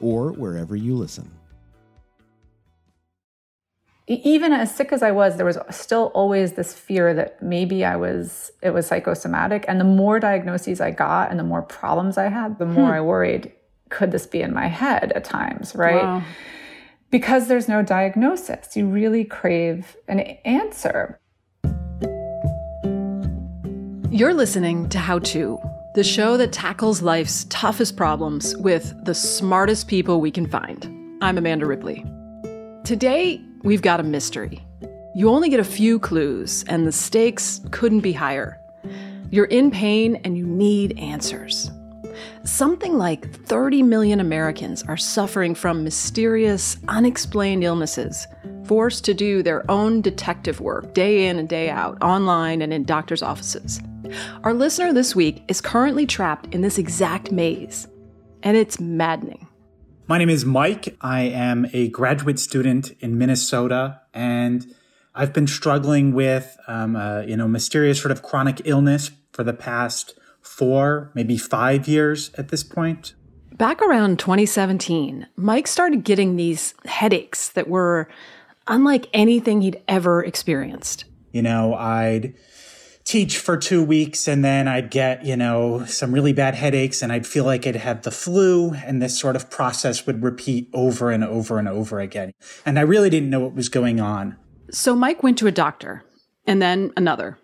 or wherever you listen. Even as sick as I was, there was still always this fear that maybe I was it was psychosomatic. And the more diagnoses I got and the more problems I had, the more hmm. I worried, could this be in my head at times, right? Wow. Because there's no diagnosis. You really crave an answer. You're listening to How To, the show that tackles life's toughest problems with the smartest people we can find. I'm Amanda Ripley. Today, we've got a mystery. You only get a few clues, and the stakes couldn't be higher. You're in pain and you need answers. Something like 30 million Americans are suffering from mysterious, unexplained illnesses, forced to do their own detective work day in and day out, online and in doctors' offices. Our listener this week is currently trapped in this exact maze, and it's maddening. My name is Mike. I am a graduate student in Minnesota, and I've been struggling with, um, uh, you know, mysterious sort of chronic illness for the past four, maybe five years at this point. Back around 2017, Mike started getting these headaches that were unlike anything he'd ever experienced. You know, I'd teach for two weeks and then I'd get, you know, some really bad headaches and I'd feel like I'd have the flu and this sort of process would repeat over and over and over again. And I really didn't know what was going on. So Mike went to a doctor and then another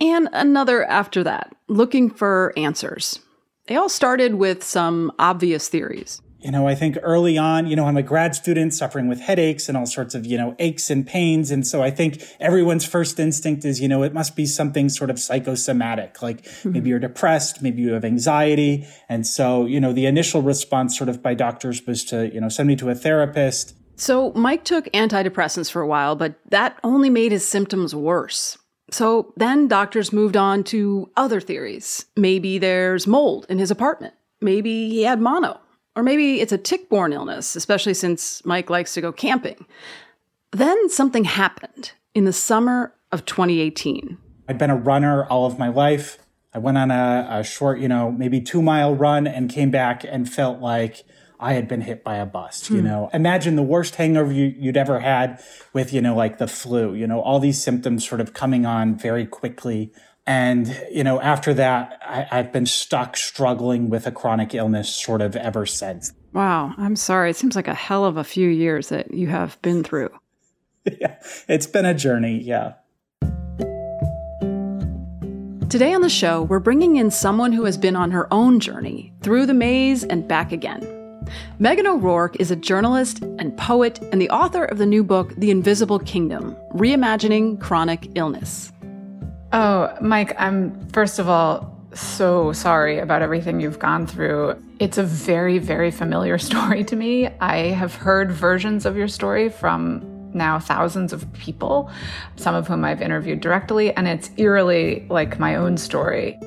and another after that, looking for answers. They all started with some obvious theories you know, I think early on, you know, I'm a grad student suffering with headaches and all sorts of, you know, aches and pains. And so I think everyone's first instinct is, you know, it must be something sort of psychosomatic, like mm-hmm. maybe you're depressed, maybe you have anxiety. And so, you know, the initial response sort of by doctors was to, you know, send me to a therapist. So Mike took antidepressants for a while, but that only made his symptoms worse. So then doctors moved on to other theories. Maybe there's mold in his apartment. Maybe he had mono. Or maybe it's a tick borne illness, especially since Mike likes to go camping. Then something happened in the summer of 2018. I'd been a runner all of my life. I went on a, a short, you know, maybe two mile run and came back and felt like I had been hit by a bus, you hmm. know. Imagine the worst hangover you, would ever had with, you know, like the flu, you know, all these symptoms sort of coming on very quickly and, you know, after that, I, I've been stuck struggling with a chronic illness sort of ever since. Wow. I'm sorry. It seems like a hell of a few years that you have been through. yeah. It's been a journey. Yeah. Today on the show, we're bringing in someone who has been on her own journey through the maze and back again. Meghan O'Rourke is a journalist and poet and the author of the new book, The Invisible Kingdom Reimagining Chronic Illness. Oh, Mike, I'm first of all so sorry about everything you've gone through. It's a very, very familiar story to me. I have heard versions of your story from now thousands of people, some of whom I've interviewed directly, and it's eerily like my own story.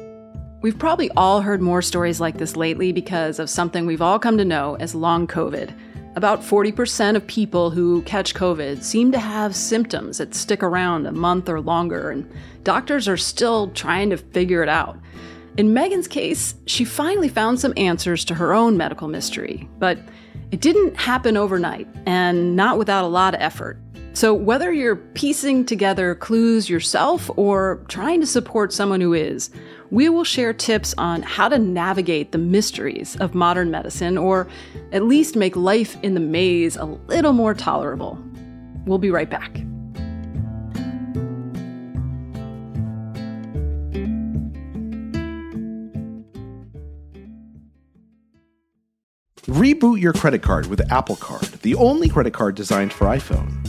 We've probably all heard more stories like this lately because of something we've all come to know as long COVID about 40% of people who catch COVID seem to have symptoms that stick around a month or longer, and doctors are still trying to figure it out. In Meghan's case, she finally found some answers to her own medical mystery, but it didn't happen overnight and not without a lot of effort. So, whether you're piecing together clues yourself or trying to support someone who is, we will share tips on how to navigate the mysteries of modern medicine or at least make life in the maze a little more tolerable. We'll be right back. Reboot your credit card with Apple Card, the only credit card designed for iPhone.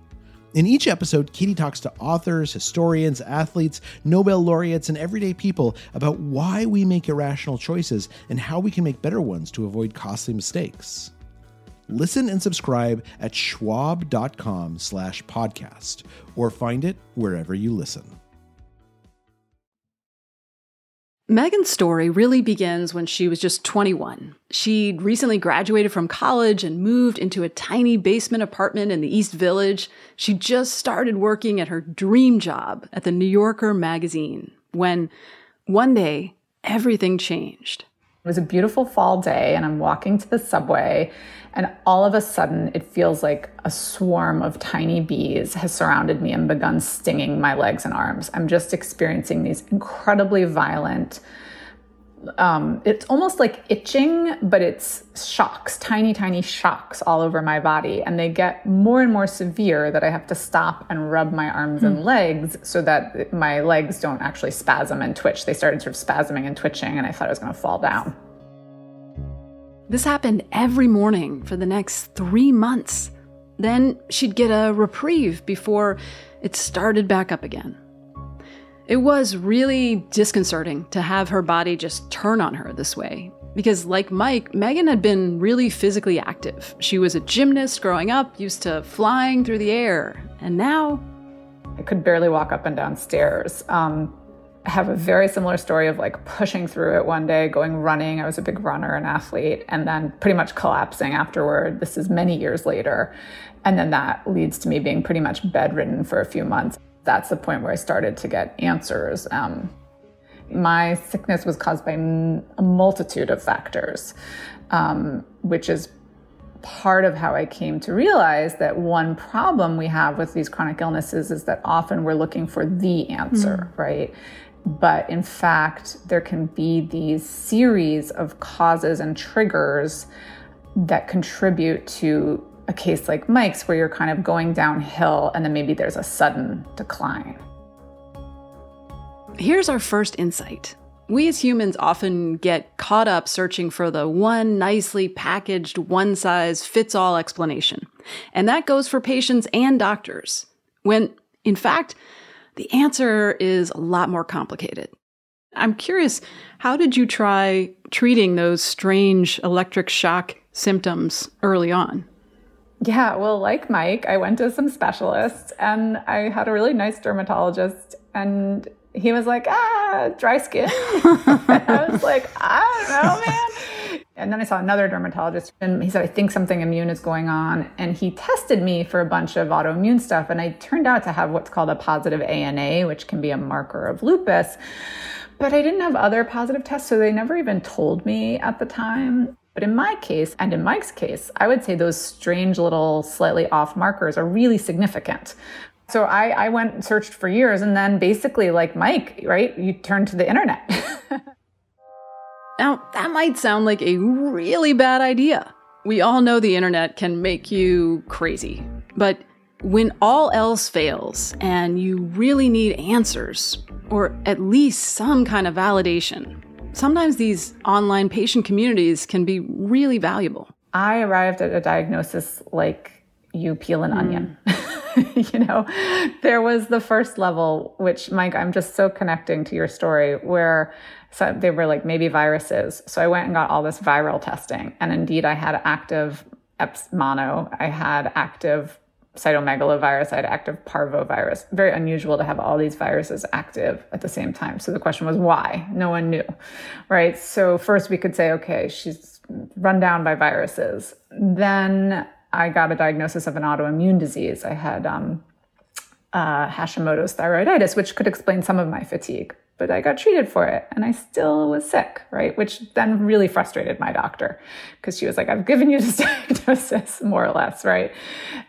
In each episode, Katie talks to authors, historians, athletes, Nobel laureates, and everyday people about why we make irrational choices and how we can make better ones to avoid costly mistakes. Listen and subscribe at schwab.com slash podcast or find it wherever you listen. Meghan's story really begins when she was just 21. She'd recently graduated from college and moved into a tiny basement apartment in the East Village. She just started working at her dream job at the New Yorker magazine when one day everything changed. It was a beautiful fall day, and I'm walking to the subway, and all of a sudden, it feels like a swarm of tiny bees has surrounded me and begun stinging my legs and arms. I'm just experiencing these incredibly violent, um, it's almost like itching, but it's shocks, tiny, tiny shocks all over my body. And they get more and more severe that I have to stop and rub my arms mm. and hmm. legs so that my legs don't actually spasm and twitch. They started sort of spasming and twitching, and I thought I was going to fall down. This happened every morning for the next three months. Then she'd get a reprieve before it started back up again. It was really disconcerting to have her body just turn on her this way. Because, like Mike, Meghan had been really physically active. She was a gymnast growing up, used to flying through the air. And now. I could barely walk up and down stairs. Um, I have a very similar story of like pushing through it one day, going running. I was a big runner and athlete, and then pretty much collapsing afterward. This is many years later. And then that leads to me being pretty much bedridden for a few months that's the point where I started to get answers. Um, my sickness was caused by a multitude of factors, um, which is part of how I came to realize that one problem we have with these chronic illnesses is that often we're looking for the answer, mm. right? But in fact, there can be these series of causes and triggers that contribute to a case like Mike's where you're kind of going downhill and then maybe there's a sudden decline. Here's our first insight. We as humans often get caught up searching for the one nicely packaged, one size fits all explanation. And that goes for patients and doctors. When, in fact, the answer is a lot more complicated. I'm curious, how did you try treating those strange electric shock symptoms early on? Yeah, well, like Mike, I went to some specialists and I had a really nice dermatologist and he was like, ah, dry skin. I was like, I don't know, man. And then I saw another dermatologist and he said, I think something immune is going on. And he tested me for a bunch of autoimmune stuff. And I turned out to have what's called a positive ANA, which can be a marker of lupus. But I didn't have other positive tests, so they never even told me at the time. But in my case, and in Mike's case, I would say those strange little slightly off markers are really significant. So I, I went and searched for years, and then basically, like Mike, right, you turn to the internet. now, that might sound like a really bad idea. We all know the internet can make you crazy. But when all else fails and you really need answers, or at least some kind of validation, sometimes these online patient communities can be really valuable. I arrived at a diagnosis like you peel an mm. onion. you know, there was the first level, which, Mike, I'm just so connecting to your story, where so they were like maybe viruses. So I went and got all this viral testing. And indeed, I had active Eps mono, I had active cytomegalovirus, I had active parvovirus. Very unusual to have all these viruses active at the same time. So the question was why? No one knew, right? So first we could say, okay, she's run down by viruses. Then I got a diagnosis of an autoimmune disease. I had um, uh, Hashimoto's thyroiditis, which could explain some of my fatigue. But I got treated for it and I still was sick, right? Which then really frustrated my doctor because she was like, I've given you this diagnosis, more or less, right?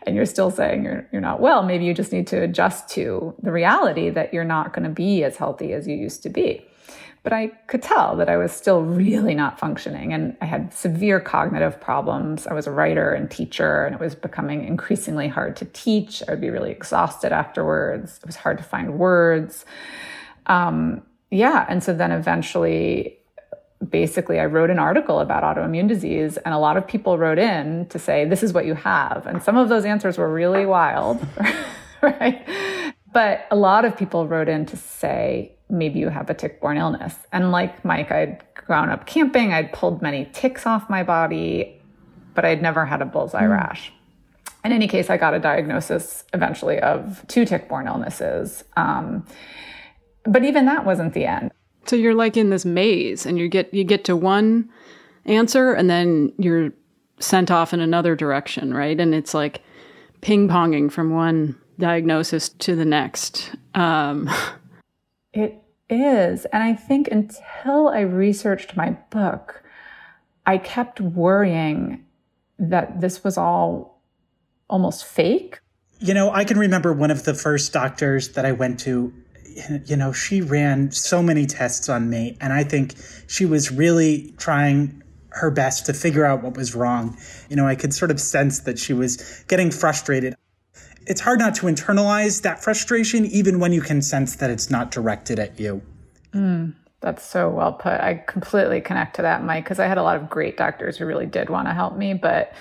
And you're still saying you're, you're not well. Maybe you just need to adjust to the reality that you're not going to be as healthy as you used to be. But I could tell that I was still really not functioning and I had severe cognitive problems. I was a writer and teacher and it was becoming increasingly hard to teach. I would be really exhausted afterwards. It was hard to find words. Um, yeah. And so then eventually, basically, I wrote an article about autoimmune disease and a lot of people wrote in to say, this is what you have. And some of those answers were really wild, right? But a lot of people wrote in to say, maybe you have a tick borne illness. And like Mike, I'd grown up camping, I'd pulled many ticks off my body, but I'd never had a bullseye mm. rash. In any case, I got a diagnosis eventually of two tick borne illnesses. Um, but even that wasn't the end. So you're like in this maze and you get you get to one answer and then you're sent off in another direction, right? And it's like ping-ponging from one diagnosis to the next. Um, it is. And I think until I researched my book, I kept worrying that this was all almost fake. You know, I can remember one of the first doctors that I went to. You know, she ran so many tests on me, and I think she was really trying her best to figure out what was wrong. You know, I could sort of sense that she was getting frustrated it's hard not to internalize that frustration, even when you can sense that it's not directed at you. Mm, that's so well put. I completely connect to that, Mike, because I had a lot of great doctors who really did want to help me, but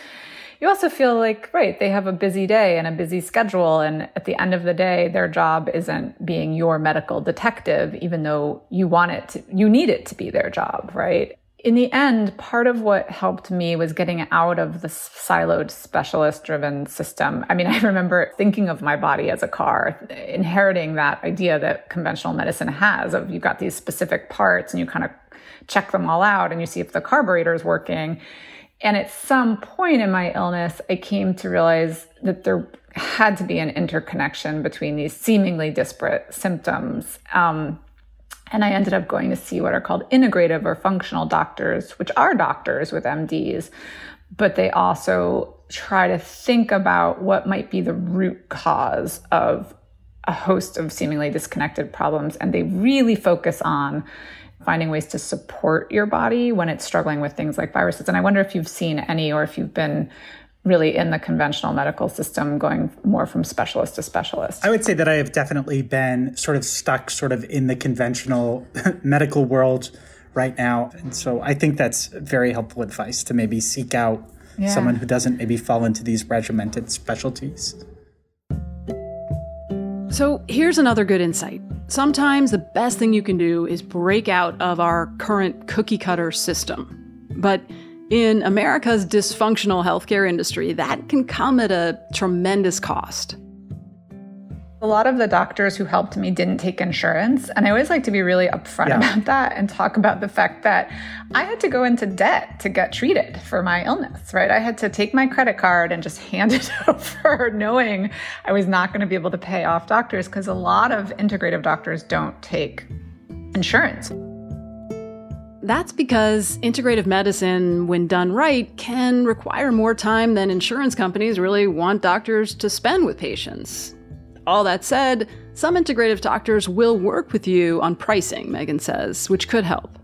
you also feel like, right, they have a busy day and a busy schedule. And at the end of the day, their job isn't being your medical detective, even though you want it to, you need it to be their job, right? in the end, part of what helped me was getting out of the siloed specialist driven system. I mean, I remember thinking of my body as a car, inheriting that idea that conventional medicine has of you've got these specific parts and you kind of check them all out and you see if the carburetor is working. And at some point in my illness, I came to realize that there had to be an interconnection between these seemingly disparate symptoms. Um, and I ended up going to see what are called integrative or functional doctors, which are doctors with MDs, but they also try to think about what might be the root cause of a host of seemingly disconnected problems. And they really focus on finding ways to support your body when it's struggling with things like viruses. And I wonder if you've seen any or if you've been really in the conventional medical system going more from specialist to specialist? I would say that I have definitely been sort of stuck sort of in the conventional medical world right now. And so I think that's very helpful advice to maybe seek out yeah. someone who doesn't maybe fall into these regimented specialties. So here's another good insight. Sometimes the best thing you can do is break out of our current cookie cutter system. But in America's dysfunctional healthcare industry, that can come at a tremendous cost. A lot of the doctors who helped me didn't take insurance. And I always like to be really upfront yeah. about that and talk about the fact that I had to go into debt to get treated for my illness, right? I had to take my credit card and just hand it over, knowing I was not going to be able to pay off doctors because a lot of integrative doctors don't take insurance. That's because integrative medicine, when done right, can require more time than insurance companies really want doctors to spend with patients. All that said, some integrative doctors will work with you on pricing, Meghan says, which could help.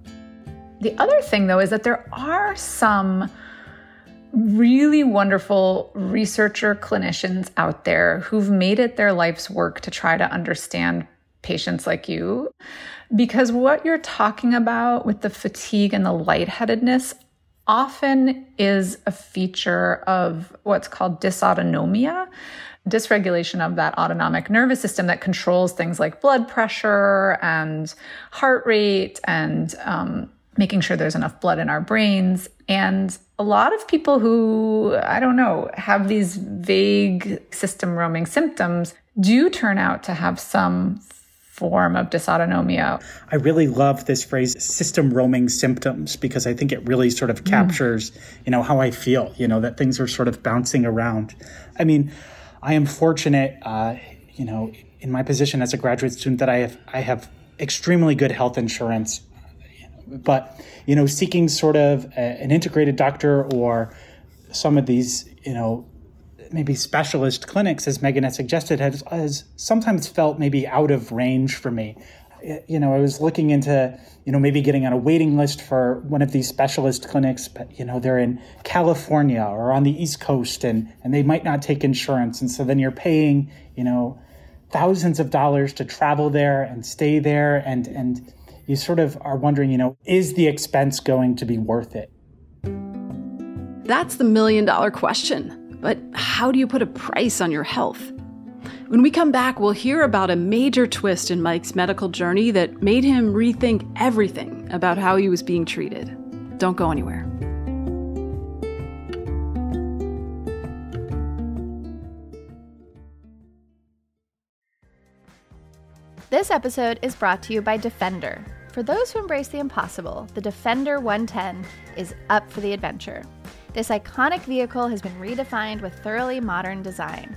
The other thing, though, is that there are some really wonderful researcher clinicians out there who've made it their life's work to try to understand patients like you. Because what you're talking about with the fatigue and the lightheadedness often is a feature of what's called dysautonomia, dysregulation of that autonomic nervous system that controls things like blood pressure and heart rate and um, making sure there's enough blood in our brains. And a lot of people who, I don't know, have these vague system roaming symptoms do turn out to have some form of dysautonomia. I really love this phrase system roaming symptoms because I think it really sort of captures, mm. you know, how I feel, you know, that things are sort of bouncing around. I mean, I am fortunate, uh, you know, in my position as a graduate student that I have I have extremely good health insurance. But, you know, seeking sort of a, an integrated doctor or some of these, you know, maybe specialist clinics, as Meghan has suggested, has, has sometimes felt maybe out of range for me. You know, I was looking into, you know, maybe getting on a waiting list for one of these specialist clinics, but, you know, they're in California or on the East Coast and, and they might not take insurance. And so then you're paying, you know, thousands of dollars to travel there and stay there. And, and you sort of are wondering, you know, is the expense going to be worth it? That's the million dollar question. But how do you put a price on your health? When we come back, we'll hear about a major twist in Mike's medical journey that made him rethink everything about how he was being treated. Don't go anywhere. This episode is brought to you by Defender. For those who embrace the impossible, the Defender 110 is up for the adventure. This iconic vehicle has been redefined with thoroughly modern design.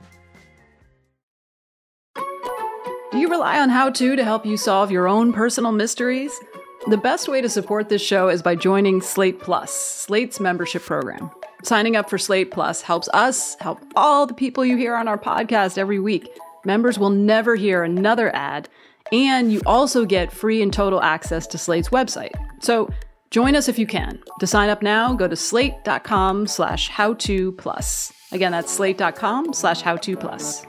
You rely on How To to help you solve your own personal mysteries? The best way to support this show is by joining Slate Plus, Slate's membership program. Signing up for Slate Plus helps us help all the people you hear on our podcast every week. Members will never hear another ad, and you also get free and total access to Slate's website. So join us if you can. To sign up now, go to slate.com slash how to plus. Again, that's slate.com slash how to plus.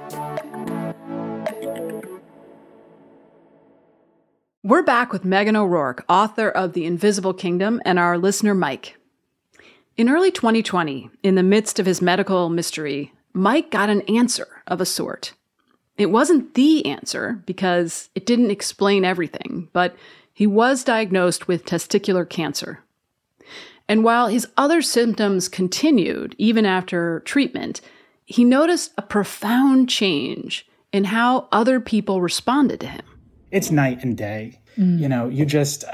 We're back with Meghan O'Rourke, author of The Invisible Kingdom, and our listener, Mike. In early 2020, in the midst of his medical mystery, Mike got an answer of a sort. It wasn't the answer because it didn't explain everything, but he was diagnosed with testicular cancer. And while his other symptoms continued even after treatment, he noticed a profound change in how other people responded to him it's night and day. Mm. You know, you just,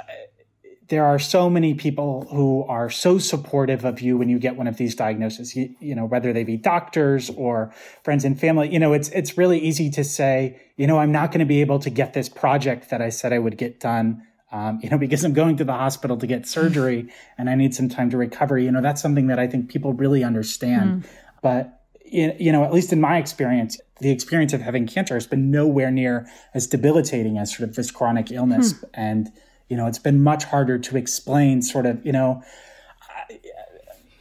there are so many people who are so supportive of you when you get one of these diagnoses, you, you, know, whether they be doctors or friends and family. You know, it's, it's really easy to say, you know, I'm not going to be able to get this project that I said I would get done. Um, you know, because I'm going to the hospital to get surgery and I need some time to recover. You know, that's something that I think people really understand. Mm. But you know, at least in my experience, the experience of having cancer has been nowhere near as debilitating as sort of this chronic illness. Hmm. And, you know, it's been much harder to explain sort of, you know,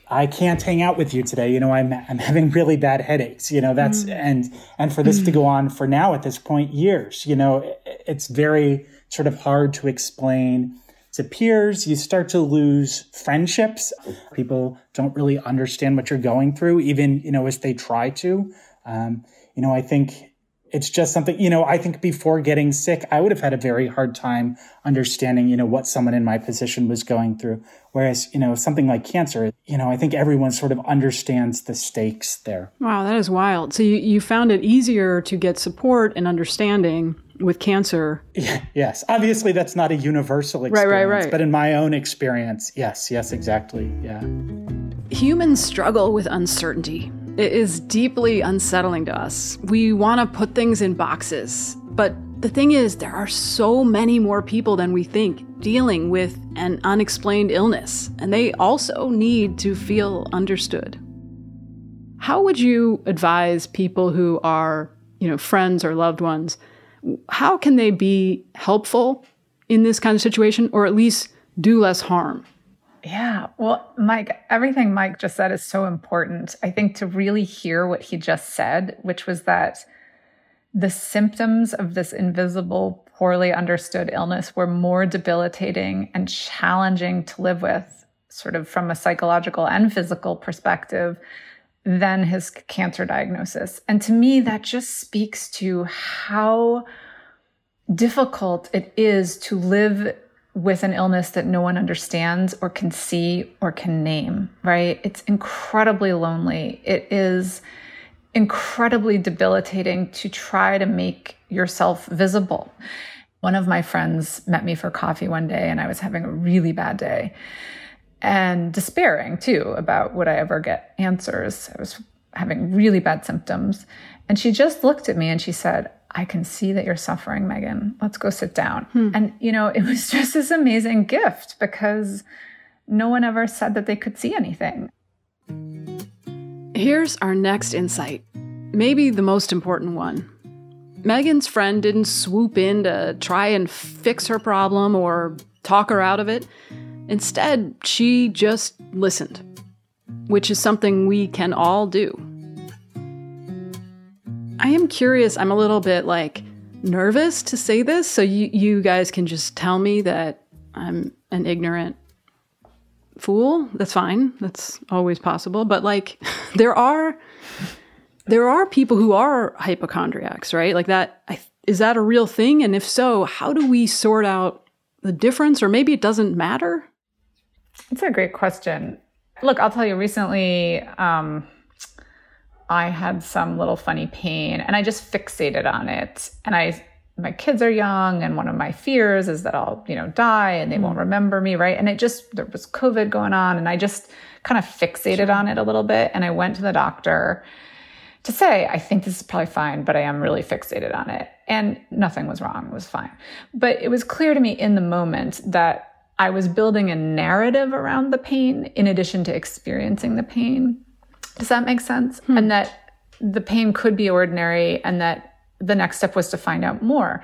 I, I can't hang out with you today. You know, I'm, I'm having really bad headaches, you know, that's, mm. and, and for this mm. to go on for now at this point, years, you know, it, it's very sort of hard to explain peers, you start to lose friendships. People don't really understand what you're going through, even, you know, as they try to. Um, you know, I think it's just something, you know, I think before getting sick, I would have had a very hard time understanding, you know, what someone in my position was going through. Whereas, you know, something like cancer, you know, I think everyone sort of understands the stakes there. Wow, that is wild. So you, you found it easier to get support and understanding with cancer. Yeah, yes. Obviously, that's not a universal experience. Right, right, right. But in my own experience, yes, yes, exactly. Yeah. Humans struggle with uncertainty. It is deeply unsettling to us. We want to put things in boxes. But the thing is, there are so many more people than we think dealing with an unexplained illness, and they also need to feel understood. How would you advise people who are, you know, friends or loved ones? How can they be helpful in this kind of situation or at least do less harm? Yeah. Well, Mike, everything Mike just said is so important. I think to really hear what he just said, which was that the symptoms of this invisible, poorly understood illness were more debilitating and challenging to live with, sort of from a psychological and physical perspective, than his cancer diagnosis. And to me, that just speaks to how difficult it is to live with an illness that no one understands or can see or can name, right? It's incredibly lonely. It is incredibly debilitating to try to make yourself visible. One of my friends met me for coffee one day and I was having a really bad day and despairing too about would I ever get answers. I was having really bad symptoms. And she just looked at me and she said, I can see that you're suffering, Meghan. Let's go sit down. Hmm. And, you know, it was just this amazing gift because no one ever said that they could see anything. Here's our next insight, maybe the most important one. Meghan's friend didn't swoop in to try and fix her problem or talk her out of it. Instead, she just listened, which is something we can all do. I am curious, I'm a little bit like nervous to say this, so you, you guys can just tell me that I'm an ignorant fool. That's fine. That's always possible. But like there are there are people who are hypochondriacs, right? Like that is that a real thing? And if so, how do we sort out the difference or maybe it doesn't matter? It's a great question. Look, I'll tell you recently um, I had some little funny pain and I just fixated on it. And I my kids are young and one of my fears is that I'll, you know, die and they mm. won't remember me, right? And it just there was COVID going on and I just kind of fixated sure. on it a little bit and I went to the doctor to say, I think this is probably fine, but I am really fixated on it. And nothing was wrong, it was fine. But it was clear to me in the moment that I was building a narrative around the pain in addition to experiencing the pain. Does that make sense? Hmm. And that the pain could be ordinary and that the next step was to find out more.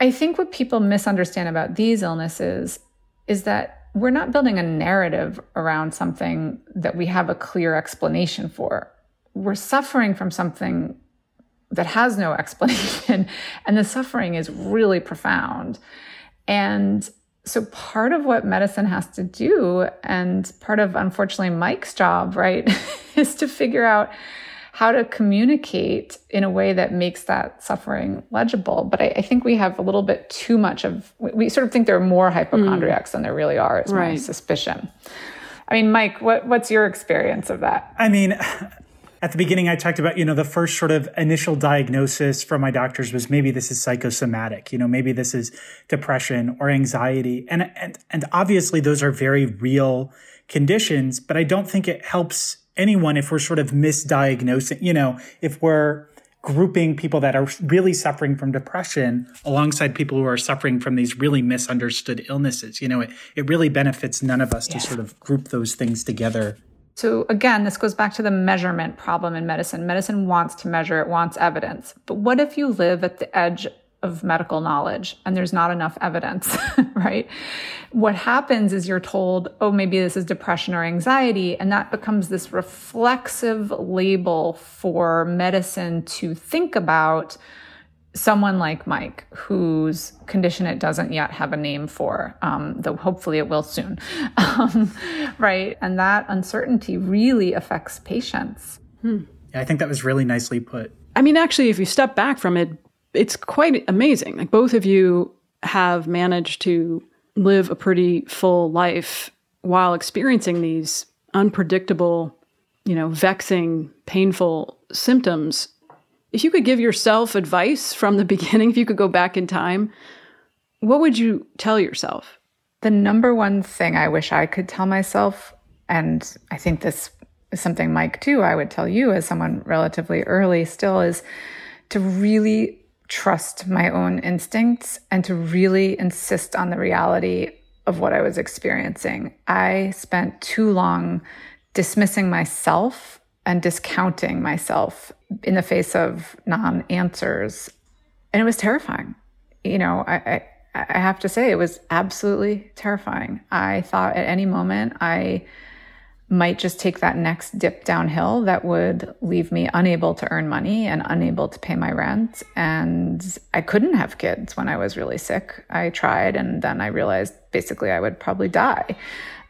I think what people misunderstand about these illnesses is that we're not building a narrative around something that we have a clear explanation for. We're suffering from something that has no explanation, and the suffering is really profound. And so, part of what medicine has to do, and part of unfortunately Mike's job, right, is to figure out how to communicate in a way that makes that suffering legible. But I, I, think we have a little bit too much of, we sort of think there are more hypochondriacs mm. than there really are, It's right. my suspicion. I mean, Mike, what, what's your experience of that? I mean, at the beginning, I talked about, you know, the first sort of initial diagnosis from my doctors was maybe this is psychosomatic, you know, maybe this is depression or anxiety. And, and, and obviously those are very real conditions, but I don't think it helps anyone if we're sort of misdiagnosing, you know, if we're grouping people that are really suffering from depression alongside people who are suffering from these really misunderstood illnesses. You know, it, it really benefits none of us to sort of group those things together. So again, this goes back to the measurement problem in medicine. Medicine wants to measure, it wants evidence. But what if you live at the edge of medical knowledge and there's not enough evidence, right? What happens is you're told, oh, maybe this is depression or anxiety. And that becomes this reflexive label for medicine to think about someone like Mike, whose condition it doesn't yet have a name for, um, though hopefully it will soon, um, right? And that uncertainty really affects patients. Hmm. Yeah, I think that was really nicely put. I mean, actually, if you step back from it, it's quite amazing. Like both of you have managed to live a pretty full life while experiencing these unpredictable, you know, vexing, painful symptoms. If you could give yourself advice from the beginning, if you could go back in time, what would you tell yourself? The number one thing I wish I could tell myself, and I think this is something Mike too, I would tell you as someone relatively early still, is to really trust my own instincts and to really insist on the reality of what I was experiencing. I spent too long dismissing myself and discounting myself in the face of non answers. And it was terrifying. You know, I, I, I have to say, it was absolutely terrifying. I thought at any moment I might just take that next dip downhill that would leave me unable to earn money and unable to pay my rent. And I couldn't have kids when I was really sick. I tried, and then I realized basically I would probably die.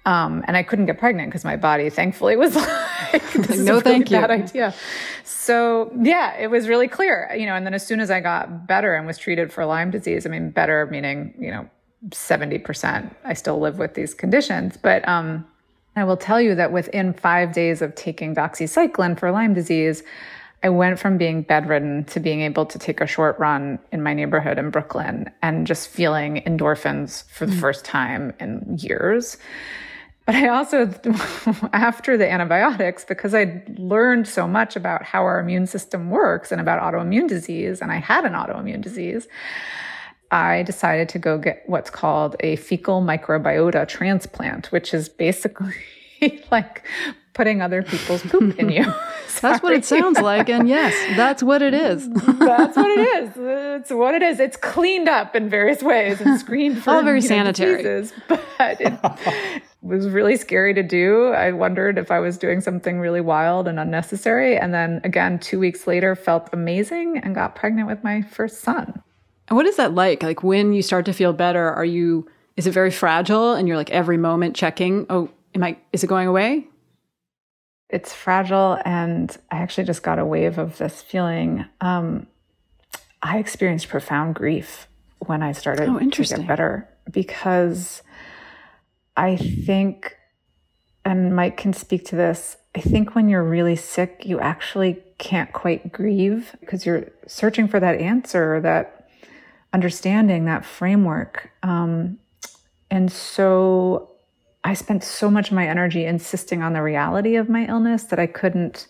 Um, and I couldn't get pregnant because my body, thankfully, was like, this no, really thank you. Bad idea. So yeah, it was really clear, you know. And then as soon as I got better and was treated for Lyme disease, I mean, better meaning you know, seventy percent. I still live with these conditions, but um, I will tell you that within five days of taking doxycycline for Lyme disease, I went from being bedridden to being able to take a short run in my neighborhood in Brooklyn and just feeling endorphins for the mm. first time in years. But I also, after the antibiotics, because I learned so much about how our immune system works and about autoimmune disease, and I had an autoimmune disease, I decided to go get what's called a fecal microbiota transplant, which is basically like putting other people's poop in you. that's what it sounds like. And yes, that's what it is. that's what it is. It's what it is. It's cleaned up in various ways and screened for all very sanitary. Know, diseases, but it was really scary to do. I wondered if I was doing something really wild and unnecessary. And then again, two weeks later, felt amazing and got pregnant with my first son. And what is that like? Like when you start to feel better, are you, is it very fragile and you're like every moment checking, oh, am I, is it going away? It's fragile. And I actually just got a wave of this feeling. Um, I experienced profound grief when I started oh, to get better because I think, and Mike can speak to this, I think when you're really sick, you actually can't quite grieve because you're searching for that answer, that understanding that framework. Um, and so I spent so much of my energy insisting on the reality of my illness that I couldn't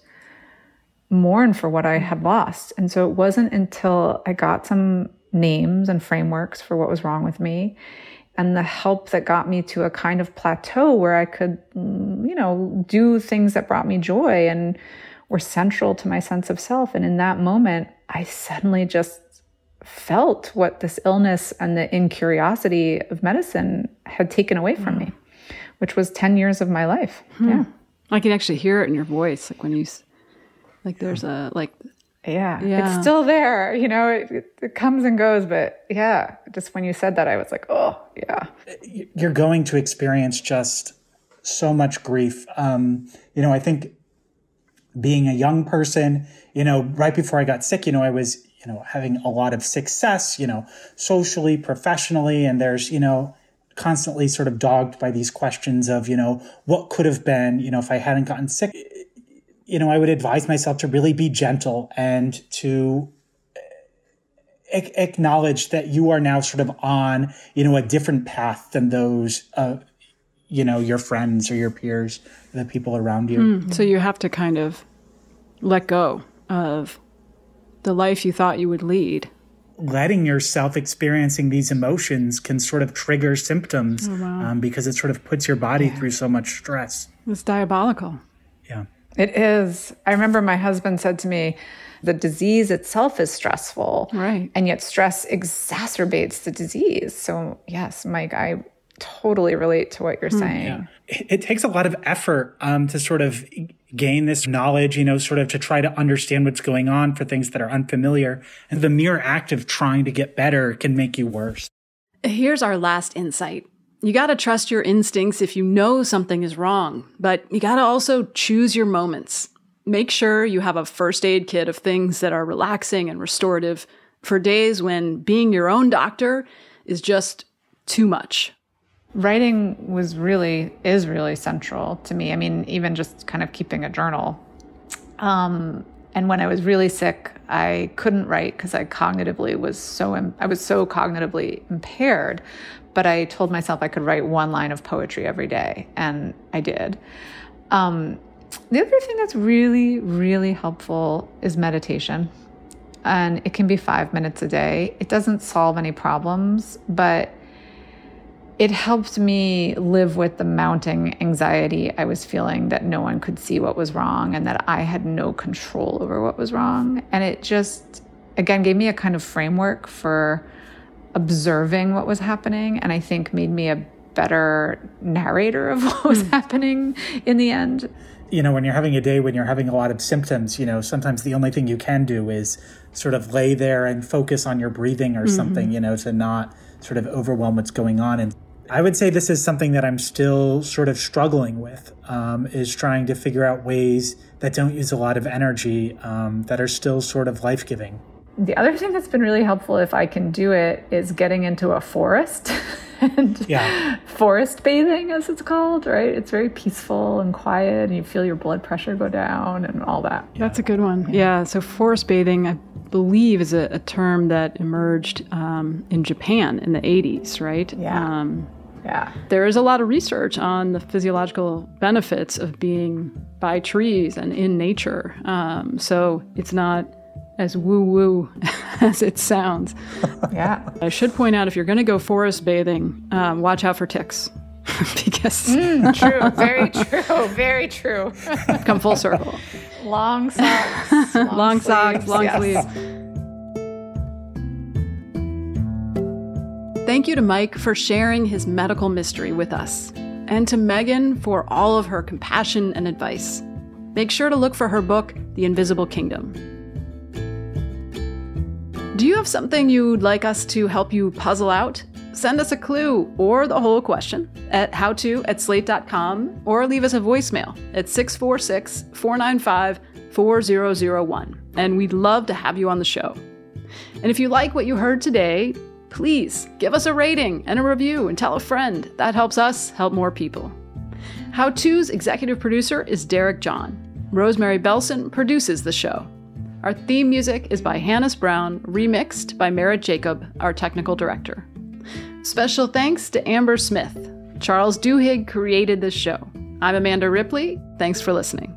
mourn for what I had lost. And so it wasn't until I got some names and frameworks for what was wrong with me and the help that got me to a kind of plateau where I could, mm, you know, do things that brought me joy and were central to my sense of self. And in that moment, I suddenly just felt what this illness and the incuriosity of medicine had taken away from mm. me, which was 10 years of my life. Hmm. Yeah. I can actually hear it in your voice. Like when you, like there's a, like, yeah, yeah. it's still there. You know, it, it comes and goes, but yeah, just when you said that, I was like, oh, yeah. You're going to experience just so much grief. Um, you know, I think being a young person, you know, right before I got sick, you know, I was you know, having a lot of success, you know, socially, professionally, and there's, you know, constantly sort of dogged by these questions of, you know, what could have been, you know, if I hadn't gotten sick, you know, I would advise myself to really be gentle and to acknowledge that you are now sort of on, you know, a different path than those, uh, you know, your friends or your peers, the people around you. Mm, so you have to kind of let go of the life you thought you would lead. Letting yourself experiencing these emotions can sort of trigger symptoms oh, wow. um, because it sort of puts your body yeah. through so much stress. It's diabolical. Yeah. It is. I remember my husband said to me, the disease itself is stressful. Right. And yet stress exacerbates the disease. So, yes, Mike, I totally relate to what you're hmm. saying. Yeah. It, it, takes a lot of effort um, to sort of gain this knowledge, you know, sort of to try to understand what's going on for things that are unfamiliar. And the mere act of trying to get better can make you worse. Here's our last insight. You got to trust your instincts if you know something is wrong, but you got to also choose your moments. Make sure you have a first aid kit of things that are relaxing and restorative for days when being your own doctor is just too much writing was really is really central to me. I mean, even just kind of keeping a journal. Um, and when I was really sick, I couldn't write because I cognitively was so Im- I was so cognitively impaired. But I told myself I could write one line of poetry every day, and I did. Um, the other thing that's really, really helpful is meditation. And it can be five minutes a day. It doesn't solve any problems, but it helped me live with the mounting anxiety I was feeling that no one could see what was wrong and that I had no control over what was wrong. And it just, again, gave me a kind of framework for observing what was happening. And I think made me a better narrator of what was mm. happening in the end. You know, when you're having a day when you're having a lot of symptoms, you know, sometimes the only thing you can do is sort of lay there and focus on your breathing or mm-hmm. something, you know, to not sort of overwhelm what's going on. And I would say this is something that I'm still sort of struggling with, um, is trying to figure out ways that don't use a lot of energy um, that are still sort of life giving. The other thing that's been really helpful, if I can do it, is getting into a forest. and yeah. forest bathing, as it's called, right? It's very peaceful and quiet, and you feel your blood pressure go down and all that. Yeah. That's a good one. Yeah. yeah. So, forest bathing, I believe, is a, a term that emerged um, in Japan in the 80s, right? Yeah. Um, yeah. There is a lot of research on the physiological benefits of being by trees and in nature. Um, so, it's not as woo woo as it sounds. Yeah. I should point out if you're going to go forest bathing, um, watch out for ticks. because mm, true, very true, very true. Come full circle. Long socks, long, long socks, long yes. sleeves. Thank you to Mike for sharing his medical mystery with us, and to Meghan for all of her compassion and advice. Make sure to look for her book, The Invisible Kingdom. Do you have something you'd like us to help you puzzle out? Send us a clue or the whole question at howto at slate.com or leave us a voicemail at 646 495 4001. And we'd love to have you on the show. And if you like what you heard today, please give us a rating and a review and tell a friend. That helps us help more people. How To's executive producer is Derek John. Rosemary Belson produces the show. Our theme music is by Hannis Brown, remixed by Merritt Jacob, our technical director. Special thanks to Amber Smith. Charles Duhigg created this show. I'm Amanda Ripley. Thanks for listening.